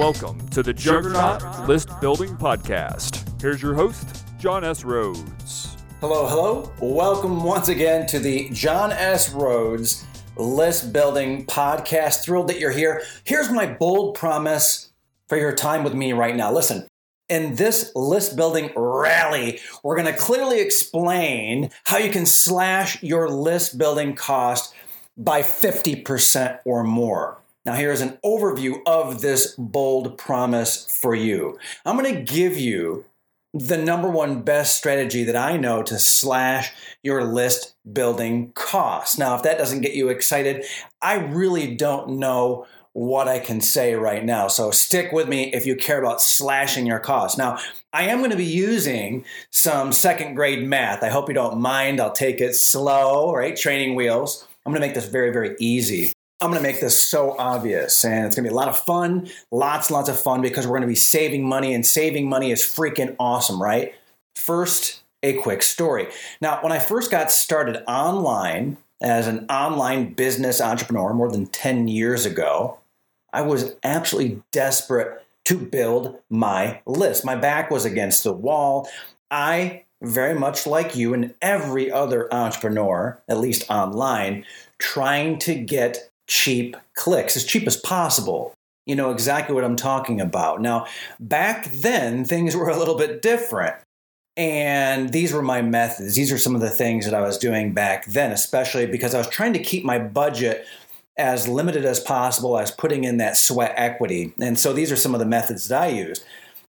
Welcome to the Juggernaut List Building Podcast. Here's your host, John S. Rhodes. Hello, hello. Welcome once again to the John S. Rhodes List Building Podcast. Thrilled that you're here. Here's my bold promise for your time with me right now. Listen, in this list building rally, we're going to clearly explain how you can slash your list building cost by 50% or more. Now, here's an overview of this bold promise for you. I'm going to give you the number one best strategy that I know to slash your list building costs. Now, if that doesn't get you excited, I really don't know what I can say right now. So stick with me if you care about slashing your costs. Now, I am going to be using some second grade math. I hope you don't mind. I'll take it slow, right? Training wheels. I'm going to make this very, very easy. I'm going to make this so obvious and it's going to be a lot of fun, lots lots of fun because we're going to be saving money and saving money is freaking awesome, right? First, a quick story. Now, when I first got started online as an online business entrepreneur more than 10 years ago, I was absolutely desperate to build my list. My back was against the wall. I very much like you and every other entrepreneur, at least online, trying to get cheap clicks, as cheap as possible. You know exactly what I'm talking about. Now, back then, things were a little bit different. And these were my methods. These are some of the things that I was doing back then, especially because I was trying to keep my budget as limited as possible as putting in that sweat equity. And so these are some of the methods that I used.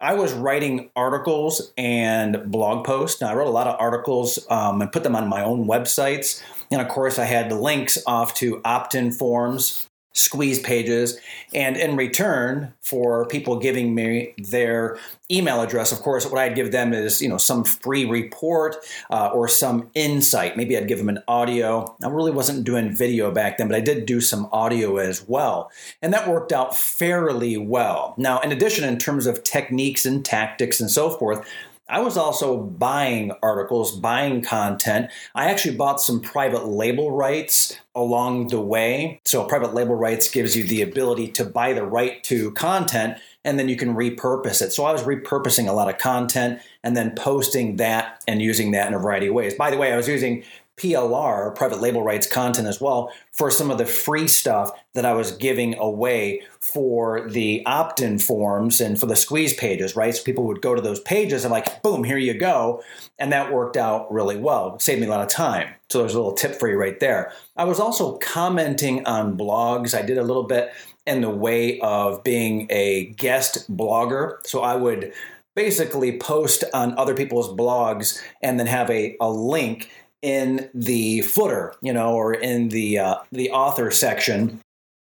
I was writing articles and blog posts. Now, I wrote a lot of articles um, and put them on my own websites. And of course, I had the links off to opt in forms squeeze pages. And in return for people giving me their email address, of course, what I'd give them is, you know, some free report uh, or some insight. Maybe I'd give them an audio. I really wasn't doing video back then, but I did do some audio as well. And that worked out fairly well. Now, in addition, in terms of techniques and tactics and so forth, I was also buying articles, buying content. I actually bought some private label rights along the way. So, private label rights gives you the ability to buy the right to content and then you can repurpose it. So, I was repurposing a lot of content and then posting that and using that in a variety of ways. By the way, I was using PLR, private label rights content as well, for some of the free stuff that I was giving away for the opt in forms and for the squeeze pages, right? So people would go to those pages and, like, boom, here you go. And that worked out really well. It saved me a lot of time. So there's a little tip for you right there. I was also commenting on blogs. I did a little bit in the way of being a guest blogger. So I would basically post on other people's blogs and then have a, a link in the footer, you know, or in the uh, the author section,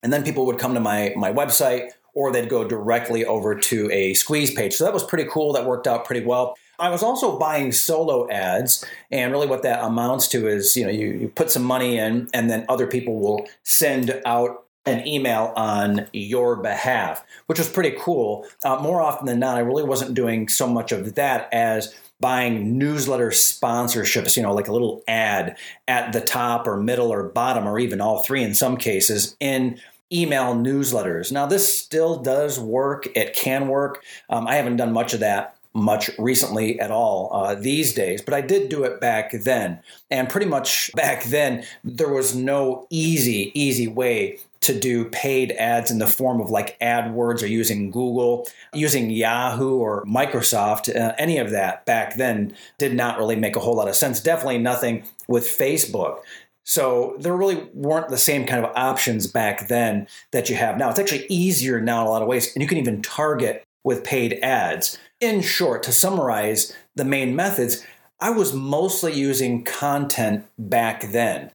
and then people would come to my my website or they'd go directly over to a squeeze page. So that was pretty cool. That worked out pretty well. I was also buying solo ads, and really what that amounts to is, you know, you, you put some money in, and then other people will send out an email on your behalf, which was pretty cool. Uh, more often than not, I really wasn't doing so much of that as buying newsletter sponsorships, you know, like a little ad at the top or middle or bottom, or even all three in some cases, in email newsletters. Now, this still does work. It can work. Um, I haven't done much of that much recently at all uh, these days, but I did do it back then. And pretty much back then, there was no easy, easy way to do paid ads in the form of like AdWords or using Google, using Yahoo or Microsoft, uh, any of that back then did not really make a whole lot of sense. Definitely nothing with Facebook. So there really weren't the same kind of options back then that you have now. It's actually easier now in a lot of ways, and you can even target with paid ads. In short, to summarize the main methods, I was mostly using content back then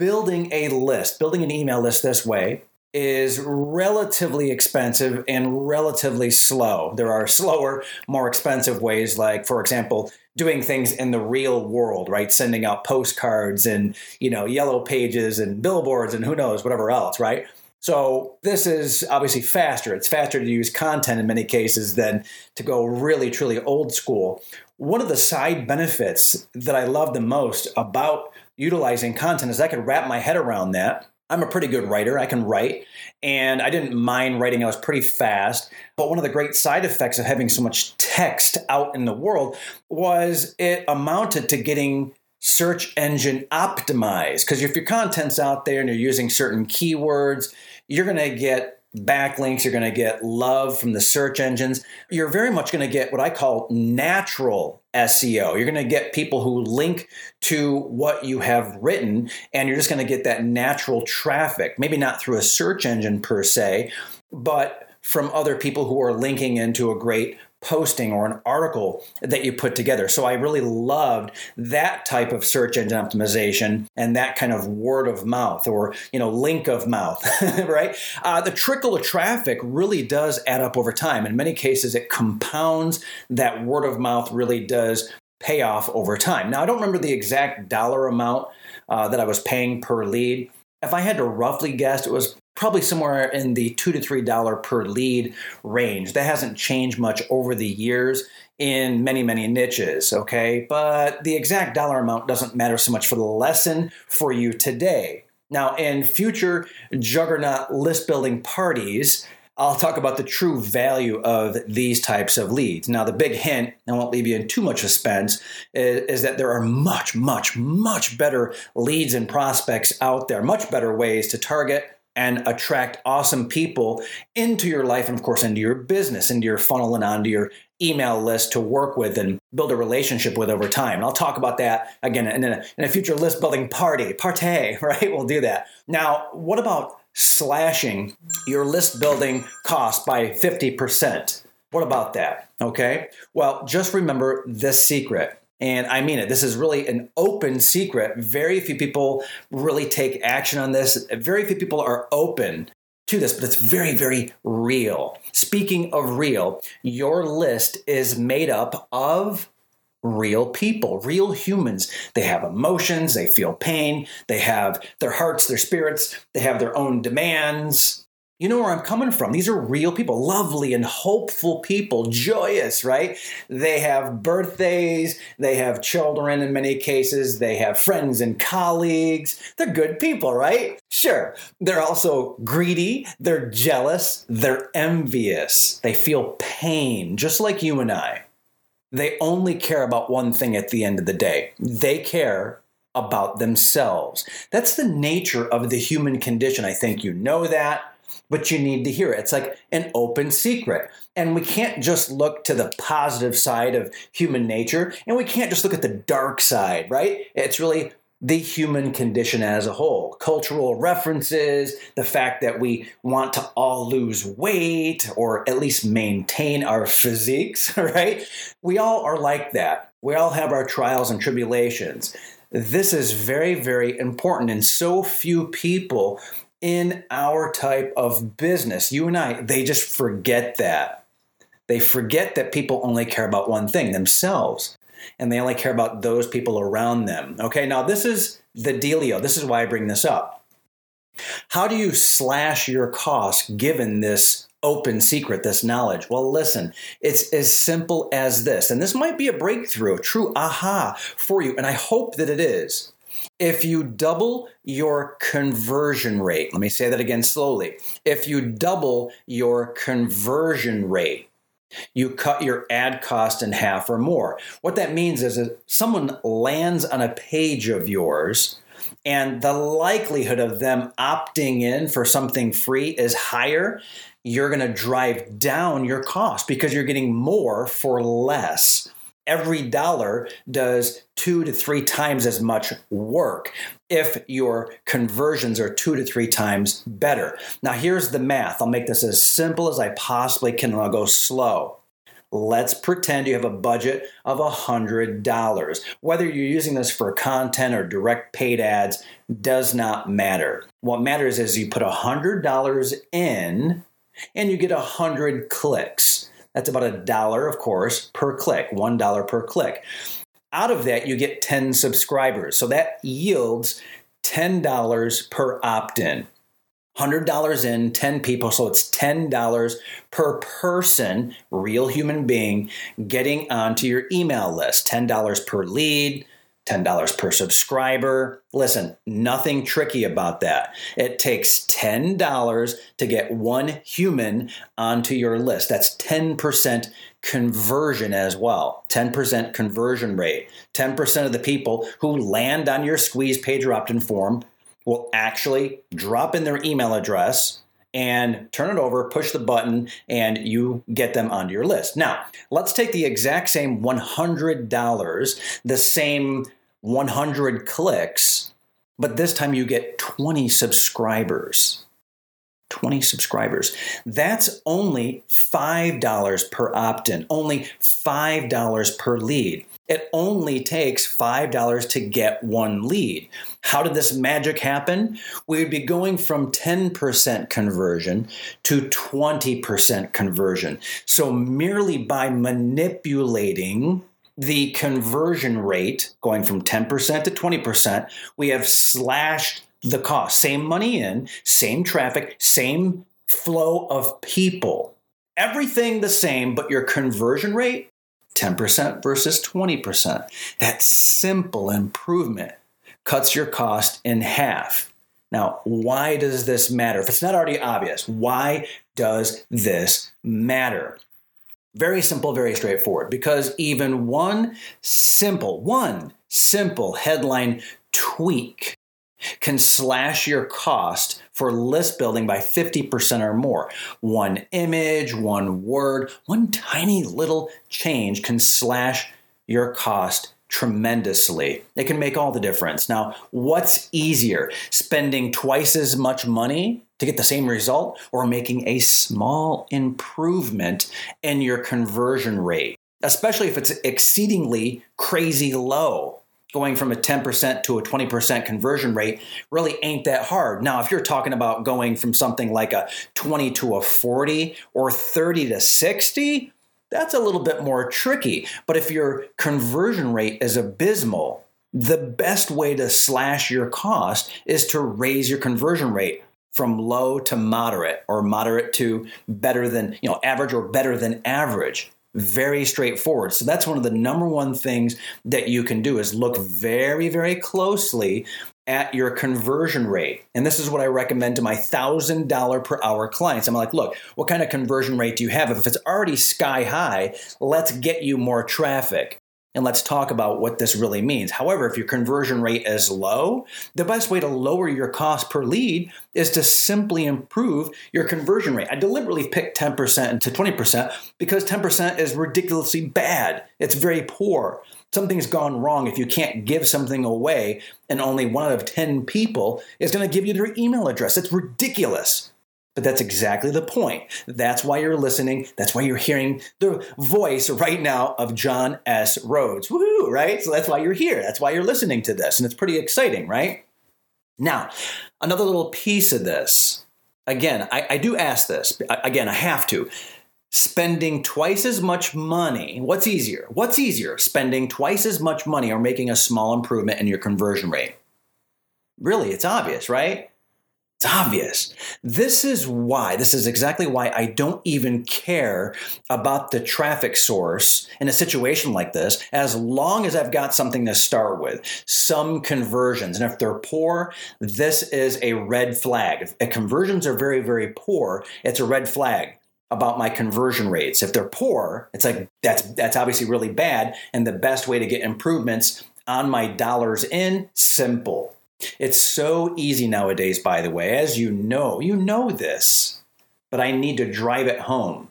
building a list, building an email list this way is relatively expensive and relatively slow. There are slower, more expensive ways, like, for example, doing things in the real world, right? Sending out postcards and, you know, yellow pages and billboards and who knows, whatever else, right? So this is obviously faster. It's faster to use content in many cases than to go really, truly old school. One of the side benefits that I love the most about utilizing content is I could wrap my head around that. I'm a pretty good writer. I can write, and I didn't mind writing. I was pretty fast. But one of the great side effects of having so much text out in the world was it amounted to getting search engine optimized. Because if your content's out there and you're using certain keywords, you're going to get backlinks, you're going to get love from the search engines. You're very much going to get what I call natural SEO. You're going to get people who link to what you have written, and you're just going to get that natural traffic. Maybe not through a search engine per se, but from other people who are linking into a great posting or an article that you put together. So I really loved that type of search engine optimization and that kind of word of mouth or you know link of mouth, right? Uh, the trickle of traffic really does add up over time. In many cases, it compounds. That word of mouth really does pay off over time. Now I don't remember the exact dollar amount uh, that I was paying per lead. If I had to roughly guess, it was probably somewhere in the two to three dollar per lead range. That hasn't changed much over the years in many, many niches, okay? But the exact dollar amount doesn't matter so much for the lesson for you today. Now, in future juggernaut list building parties, I'll talk about the true value of these types of leads. Now, the big hint, I won't leave you in too much suspense, is, is, that there are much, much, much better leads and prospects out there, much better ways to target and attract awesome people into your life and, of course, into your business, into your funnel and onto your email list to work with and build a relationship with over time. And I'll talk about that again in a, in a future list building party, party, right? We'll do that. Now, what about slashing your list building cost by 50%? What about that? Okay. Well, just remember this secret and I mean it. This is really an open secret. Very few people really take action on this. Very few people are open to this, but it's very, very real. Speaking of real, your list is made up of real people, real humans. They have emotions, they feel pain, they have their hearts, their spirits, they have their own demands, you know where I'm coming from. These are real people, lovely and hopeful people, joyous, right? They have birthdays, they have children in many cases, they have friends and colleagues. They're good people, right? Sure. They're also greedy, they're jealous, they're envious, they feel pain, just like you and I. They only care about one thing at the end of the day they care about themselves. That's the nature of the human condition. I think you know that but you need to hear it. It's like an open secret. And we can't just look to the positive side of human nature, and we can't just look at the dark side, right? It's really the human condition as a whole. Cultural references, the fact that we want to all lose weight or at least maintain our physiques, right? We all are like that. We all have our trials and tribulations. This is very, very important, and so few people in our type of business. You and I, they just forget that. They forget that people only care about one thing themselves, and they only care about those people around them. Okay, now this is the dealio. This is why I bring this up. How do you slash your costs given this open secret, this knowledge? Well, listen, it's as simple as this. And this might be a breakthrough, a true aha for you. And I hope that it is. If you double your conversion rate, let me say that again slowly. If you double your conversion rate, you cut your ad cost in half or more. What that means is if someone lands on a page of yours and the likelihood of them opting in for something free is higher, you're going to drive down your cost because you're getting more for less every dollar does two to three times as much work if your conversions are two to three times better. Now, here's the math. I'll make this as simple as I possibly can, and I'll go slow. Let's pretend you have a budget of $100. Whether you're using this for content or direct paid ads does not matter. What matters is you put $100 in and you get 100 clicks. That's about a dollar, of course, per click, $1 per click. Out of that, you get 10 subscribers. So that yields $10 per opt in. $100 in, 10 people, so it's $10 per person, real human being, getting onto your email list. $10 per lead, $10 per subscriber. Listen, nothing tricky about that. It takes $10 to get one human onto your list. That's 10% conversion as well. 10% conversion rate. 10% of the people who land on your squeeze page or opt in form will actually drop in their email address and turn it over, push the button, and you get them onto your list. Now, let's take the exact same $100, the same 100 clicks, but this time you get 20 subscribers. 20 subscribers. That's only $5 per opt in, only $5 per lead. It only takes $5 to get one lead. How did this magic happen? We would be going from 10% conversion to 20% conversion. So, merely by manipulating the conversion rate, going from 10% to 20%, we have slashed the cost. Same money in, same traffic, same flow of people. Everything the same, but your conversion rate 10% versus 20%. That simple improvement cuts your cost in half. Now, why does this matter? If it's not already obvious, why does this matter? Very simple, very straightforward. Because even one simple, one simple headline tweak can slash your cost for list building by 50% or more. One image, one word, one tiny little change can slash your cost tremendously. It can make all the difference. Now, what's easier, spending twice as much money to get the same result or making a small improvement in your conversion rate? Especially if it's exceedingly crazy low going from a 10% to a 20% conversion rate really ain't that hard. Now, if you're talking about going from something like a 20 to a 40 or 30 to 60, that's a little bit more tricky. But if your conversion rate is abysmal, the best way to slash your cost is to raise your conversion rate from low to moderate or moderate to better than, you know, average or better than average very straightforward. So that's one of the number one things that you can do is look very, very closely at your conversion rate. And this is what I recommend to my $1,000 per hour clients. I'm like, look, what kind of conversion rate do you have? If it's already sky high, let's get you more traffic and let's talk about what this really means. However, if your conversion rate is low, the best way to lower your cost per lead is to simply improve your conversion rate. I deliberately picked 10% to 20% because 10% is ridiculously bad. It's very poor. Something's gone wrong if you can't give something away and only one out of 10 people is going to give you their email address. It's ridiculous. But that's exactly the point. That's why you're listening. That's why you're hearing the voice right now of John S. Rhodes. Woohoo, right? So that's why you're here. That's why you're listening to this. And it's pretty exciting, right? Now, another little piece of this. Again, I, I do ask this. Again, I have to. Spending twice as much money. What's easier? What's easier? Spending twice as much money or making a small improvement in your conversion rate? Really, it's obvious, right? It's obvious. This is why, this is exactly why I don't even care about the traffic source in a situation like this, as long as I've got something to start with, some conversions. And if they're poor, this is a red flag. If conversions are very, very poor, it's a red flag about my conversion rates. If they're poor, it's like that's that's obviously really bad. And the best way to get improvements on my dollars in, simple it's so easy nowadays, by the way, as you know, you know this, but I need to drive it home.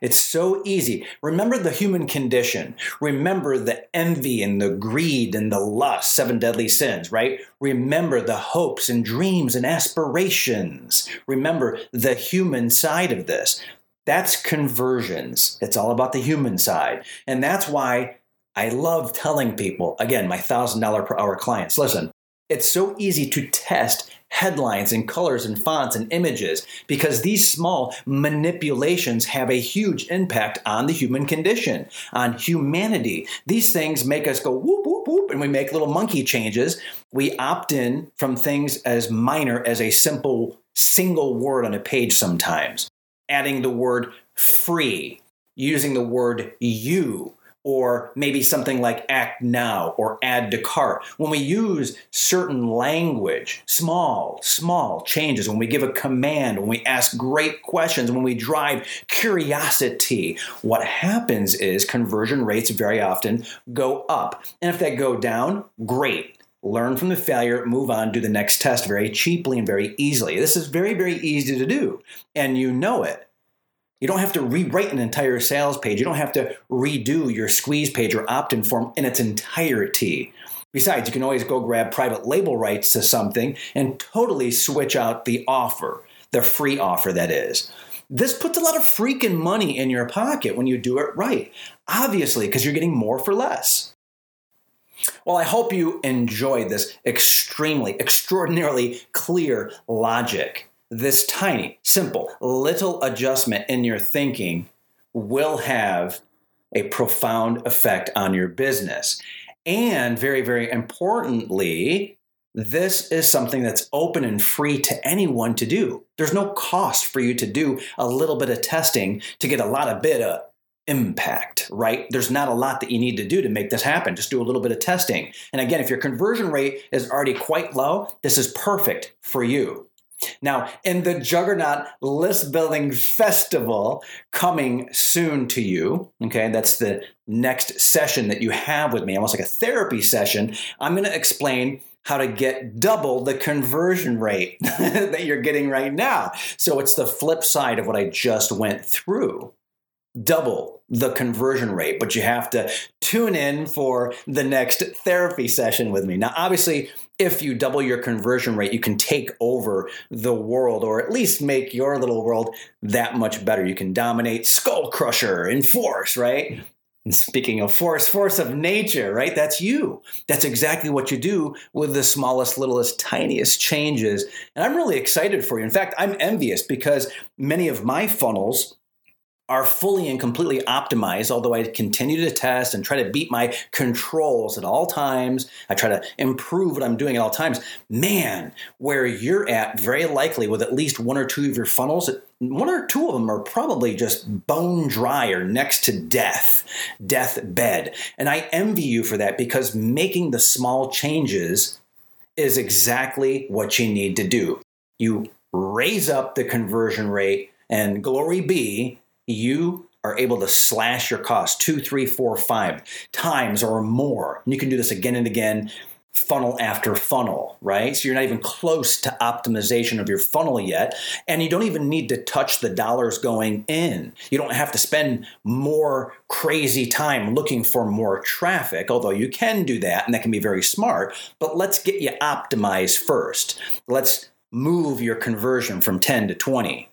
It's so easy. Remember the human condition. Remember the envy and the greed and the lust, seven deadly sins, right? Remember the hopes and dreams and aspirations. Remember the human side of this. That's conversions. It's all about the human side. And that's why I love telling people, again, my $1,000 per hour clients, listen, it's so easy to test headlines and colors and fonts and images because these small manipulations have a huge impact on the human condition, on humanity. These things make us go whoop, whoop, whoop, and we make little monkey changes. We opt in from things as minor as a simple single word on a page sometimes, adding the word free, using the word you or maybe something like act now or add to cart. When we use certain language, small, small changes, when we give a command, when we ask great questions, when we drive curiosity, what happens is conversion rates very often go up. And if they go down, great learn from the failure, move on, do the next test very cheaply and very easily. This is very, very easy to do, and you know it. You don't have to rewrite an entire sales page. You don't have to redo your squeeze page or opt in form in its entirety. Besides, you can always go grab private label rights to something and totally switch out the offer, the free offer that is. This puts a lot of freaking money in your pocket when you do it right. Obviously, because you're getting more for less. Well, I hope you enjoyed this extremely, extraordinarily clear logic this tiny, simple, little adjustment in your thinking will have a profound effect on your business. And very, very importantly, this is something that's open and free to anyone to do. There's no cost for you to do a little bit of testing to get a lot of bit of impact, right? There's not a lot that you need to do to make this happen. Just do a little bit of testing. And again, if your conversion rate is already quite low, this is perfect for you. Now, in the Juggernaut List Building Festival coming soon to you, okay, that's the next session that you have with me, almost like a therapy session. I'm going to explain how to get double the conversion rate that you're getting right now. So it's the flip side of what I just went through. Double the conversion rate, but you have to tune in for the next therapy session with me. Now, obviously, if you double your conversion rate, you can take over the world or at least make your little world that much better. You can dominate Skull Crusher in force, right? And speaking of force, force of nature, right? That's you. That's exactly what you do with the smallest, littlest, tiniest changes. And I'm really excited for you. In fact, I'm envious because many of my funnels are fully and completely optimized, although I continue to test and try to beat my controls at all times. I try to improve what I'm doing at all times. Man, where you're at, very likely with at least one or two of your funnels, one or two of them are probably just bone dry or next to death, death bed. And I envy you for that because making the small changes is exactly what you need to do. You raise up the conversion rate, and glory be, you are able to slash your cost two, three, four, five times or more. And you can do this again and again, funnel after funnel, right? So you're not even close to optimization of your funnel yet. And you don't even need to touch the dollars going in. You don't have to spend more crazy time looking for more traffic, although you can do that and that can be very smart. But let's get you optimized first. Let's move your conversion from 10 to 20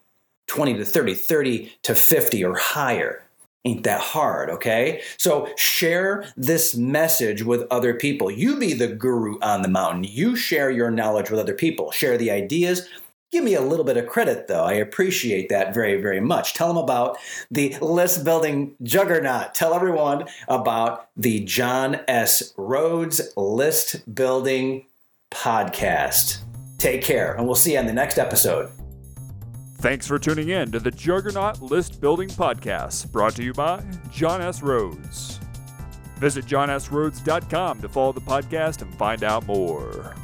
20 to 30, 30 to 50 or higher. Ain't that hard, okay? So share this message with other people. You be the guru on the mountain. You share your knowledge with other people. Share the ideas. Give me a little bit of credit, though. I appreciate that very, very much. Tell them about the list building juggernaut. Tell everyone about the John S. Rhodes List Building Podcast. Take care, and we'll see you on the next episode. Thanks for tuning in to the Juggernaut List Building Podcast, brought to you by John S. Rhodes. Visit johnsrhodes.com to follow the podcast and find out more.